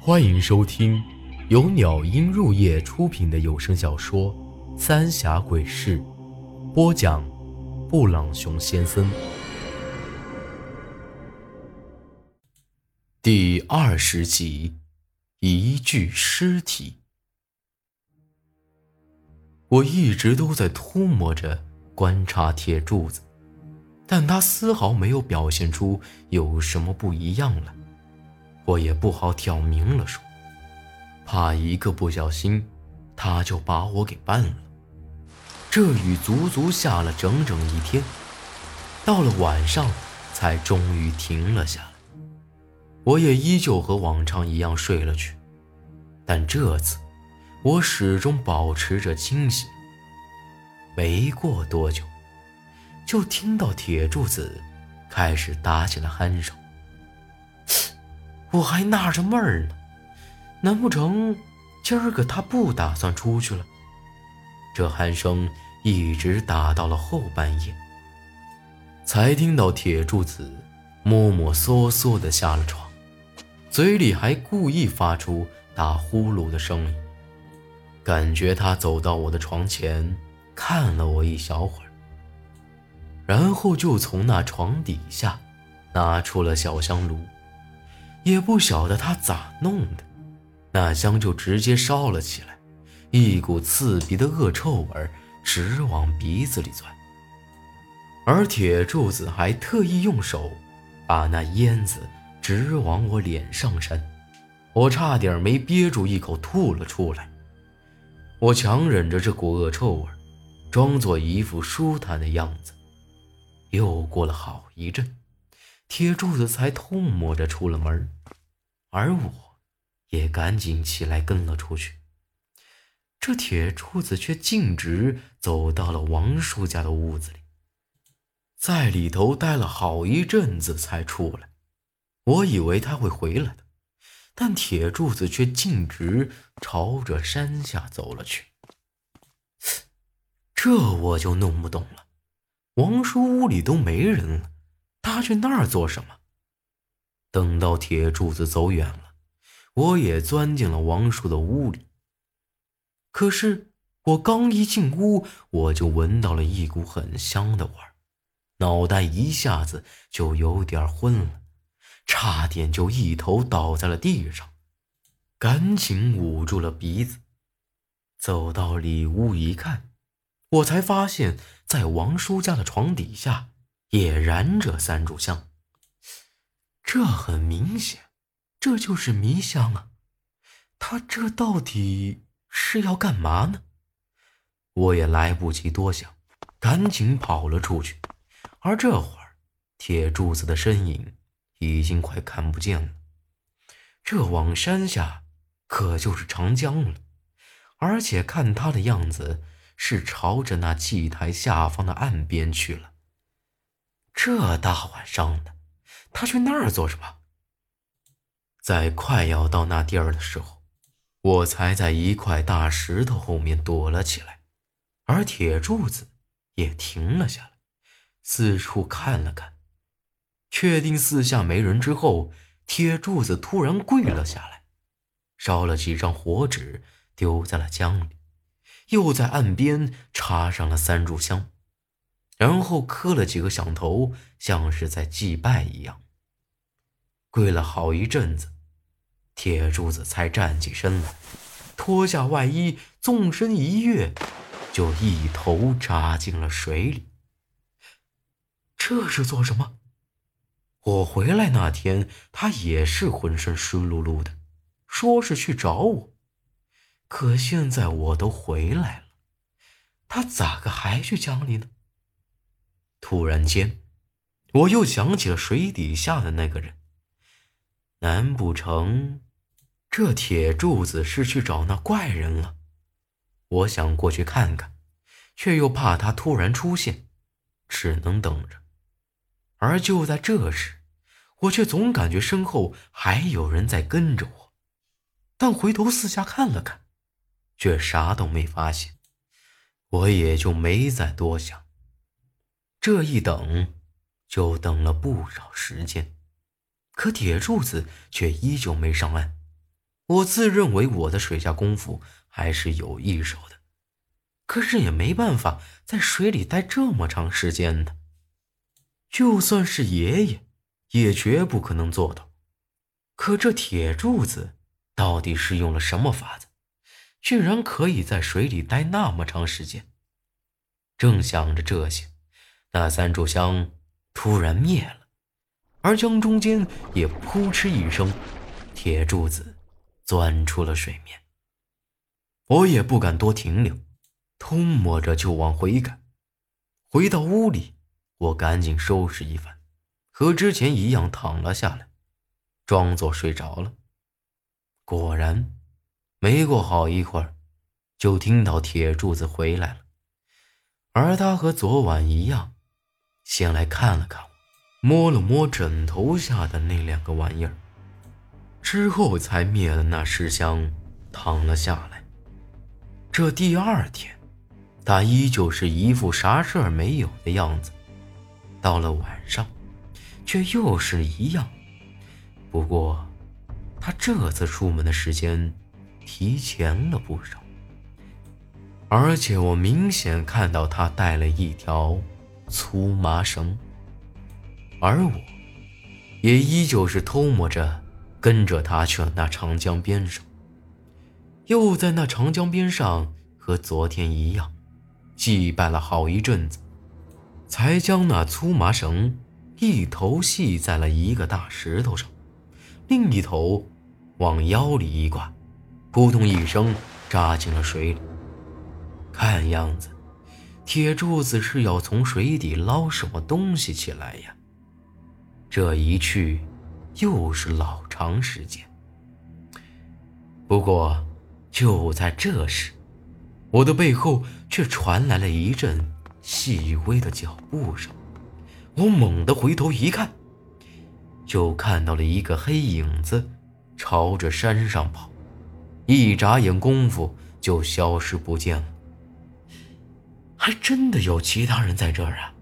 欢迎收听由鸟音入夜出品的有声小说《三峡鬼事》，播讲：布朗熊先生。第二十集，一具尸体。我一直都在涂抹着观察铁柱子，但他丝毫没有表现出有什么不一样来。我也不好挑明了说，怕一个不小心，他就把我给办了。这雨足足下了整整一天，到了晚上才终于停了下来。我也依旧和往常一样睡了去，但这次我始终保持着清醒。没过多久，就听到铁柱子开始打起了鼾声。我还纳着闷儿呢，难不成今儿个他不打算出去了？这鼾声一直打到了后半夜，才听到铁柱子摸摸索索的下了床，嘴里还故意发出打呼噜的声音。感觉他走到我的床前，看了我一小会儿，然后就从那床底下拿出了小香炉。也不晓得他咋弄的，那香就直接烧了起来，一股刺鼻的恶臭味直往鼻子里钻。而铁柱子还特意用手把那烟子直往我脸上扇，我差点没憋住一口吐了出来。我强忍着这股恶臭味，装作一副舒坦的样子。又过了好一阵。铁柱子才痛摸着出了门，而我，也赶紧起来跟了出去。这铁柱子却径直走到了王叔家的屋子里，在里头待了好一阵子才出来。我以为他会回来的，但铁柱子却径直朝着山下走了去。这我就弄不懂了，王叔屋里都没人了。他去那儿做什么？等到铁柱子走远了，我也钻进了王叔的屋里。可是我刚一进屋，我就闻到了一股很香的味儿，脑袋一下子就有点昏了，差点就一头倒在了地上，赶紧捂住了鼻子。走到里屋一看，我才发现，在王叔家的床底下。也燃着三炷香，这很明显，这就是迷香啊！他这到底是要干嘛呢？我也来不及多想，赶紧跑了出去。而这会儿，铁柱子的身影已经快看不见了。这往山下可就是长江了，而且看他的样子，是朝着那祭台下方的岸边去了。这大晚上的，他去那儿做什么？在快要到那地儿的时候，我才在一块大石头后面躲了起来，而铁柱子也停了下来，四处看了看，确定四下没人之后，铁柱子突然跪了下来，烧了几张火纸丢在了江里，又在岸边插上了三炷香。然后磕了几个响头，像是在祭拜一样。跪了好一阵子，铁柱子才站起身来，脱下外衣，纵身一跃，就一头扎进了水里。这是做什么？我回来那天，他也是浑身湿漉漉的，说是去找我。可现在我都回来了，他咋个还去江里呢？突然间，我又想起了水底下的那个人。难不成这铁柱子是去找那怪人了？我想过去看看，却又怕他突然出现，只能等着。而就在这时，我却总感觉身后还有人在跟着我，但回头四下看了看，却啥都没发现。我也就没再多想。这一等，就等了不少时间，可铁柱子却依旧没上岸。我自认为我的水下功夫还是有一手的，可是也没办法在水里待这么长时间的。就算是爷爷，也绝不可能做到。可这铁柱子到底是用了什么法子，居然可以在水里待那么长时间？正想着这些，那三炷香突然灭了，而江中间也扑哧一声，铁柱子钻出了水面。我也不敢多停留，偷摸着就往回赶。回到屋里，我赶紧收拾一番，和之前一样躺了下来，装作睡着了。果然，没过好一会儿，就听到铁柱子回来了。而他和昨晚一样，先来看了看，摸了摸枕头下的那两个玩意儿，之后才灭了那尸香，躺了下来。这第二天，他依旧是一副啥事儿没有的样子。到了晚上，却又是一样。不过，他这次出门的时间提前了不少。而且我明显看到他带了一条粗麻绳，而我，也依旧是偷摸着跟着他去了那长江边上。又在那长江边上和昨天一样，祭拜了好一阵子，才将那粗麻绳一头系在了一个大石头上，另一头往腰里一挂，扑通一声扎进了水里。看样子，铁柱子是要从水底捞什么东西起来呀。这一去，又是老长时间。不过，就在这时，我的背后却传来了一阵细微的脚步声。我猛地回头一看，就看到了一个黑影子朝着山上跑，一眨眼功夫就消失不见了。还真的有其他人在这儿啊！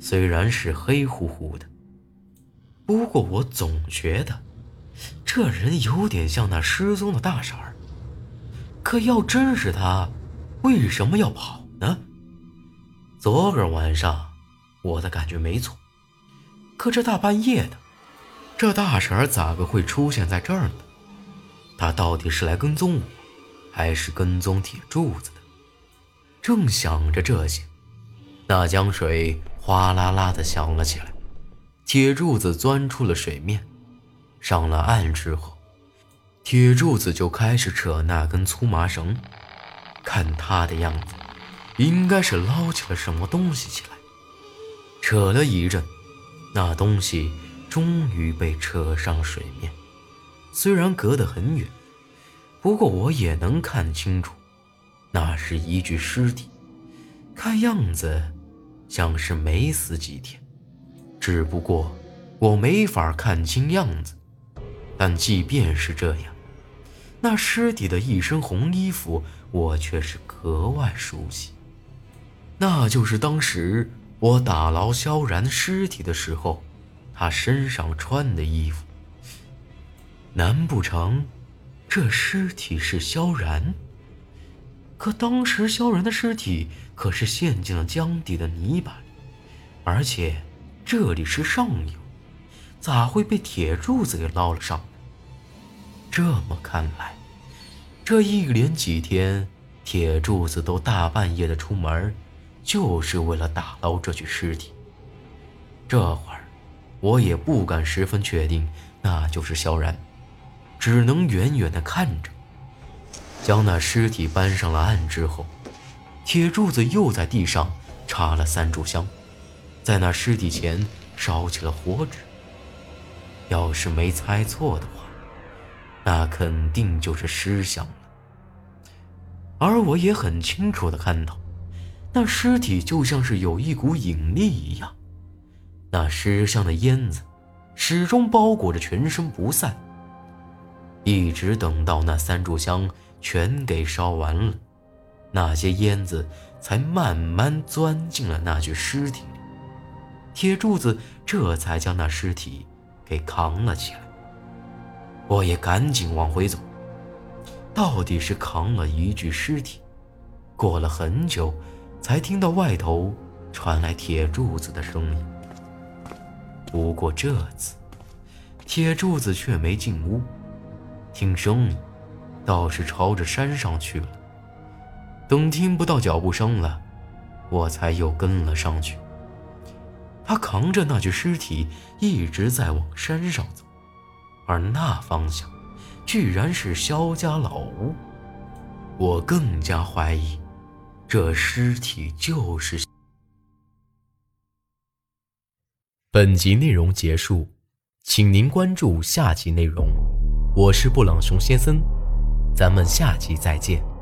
虽然是黑乎乎的，不过我总觉得这人有点像那失踪的大婶儿。可要真是他，为什么要跑呢？昨个晚上我的感觉没错，可这大半夜的，这大婶儿咋个会出现在这儿呢？他到底是来跟踪我，还是跟踪铁柱子？正想着这些，那江水哗啦啦的响了起来。铁柱子钻出了水面，上了岸之后，铁柱子就开始扯那根粗麻绳。看他的样子，应该是捞起了什么东西起来。扯了一阵，那东西终于被扯上水面。虽然隔得很远，不过我也能看清楚。那是一具尸体，看样子像是没死几天。只不过我没法看清样子。但即便是这样，那尸体的一身红衣服，我却是格外熟悉。那就是当时我打捞萧然尸体的时候，他身上穿的衣服。难不成这尸体是萧然？可当时萧然的尸体可是陷进了江底的泥巴，而且这里是上游，咋会被铁柱子给捞了上来？这么看来，这一连几天，铁柱子都大半夜的出门，就是为了打捞这具尸体。这会儿，我也不敢十分确定那就是萧然，只能远远的看着。将那尸体搬上了岸之后，铁柱子又在地上插了三炷香，在那尸体前烧起了火纸。要是没猜错的话，那肯定就是尸香了。而我也很清楚的看到，那尸体就像是有一股引力一样，那尸香的烟子始终包裹着全身不散，一直等到那三炷香。全给烧完了，那些烟子才慢慢钻进了那具尸体里。铁柱子这才将那尸体给扛了起来。我也赶紧往回走。到底是扛了一具尸体，过了很久，才听到外头传来铁柱子的声音。不过这次，铁柱子却没进屋，听声音，倒是朝着山上去了。等听不到脚步声了，我才又跟了上去。他扛着那具尸体一直在往山上走，而那方向，居然是萧家老屋。我更加怀疑，这尸体就是。本集内容结束，请您关注下集内容。我是布朗熊先生，咱们下期再见。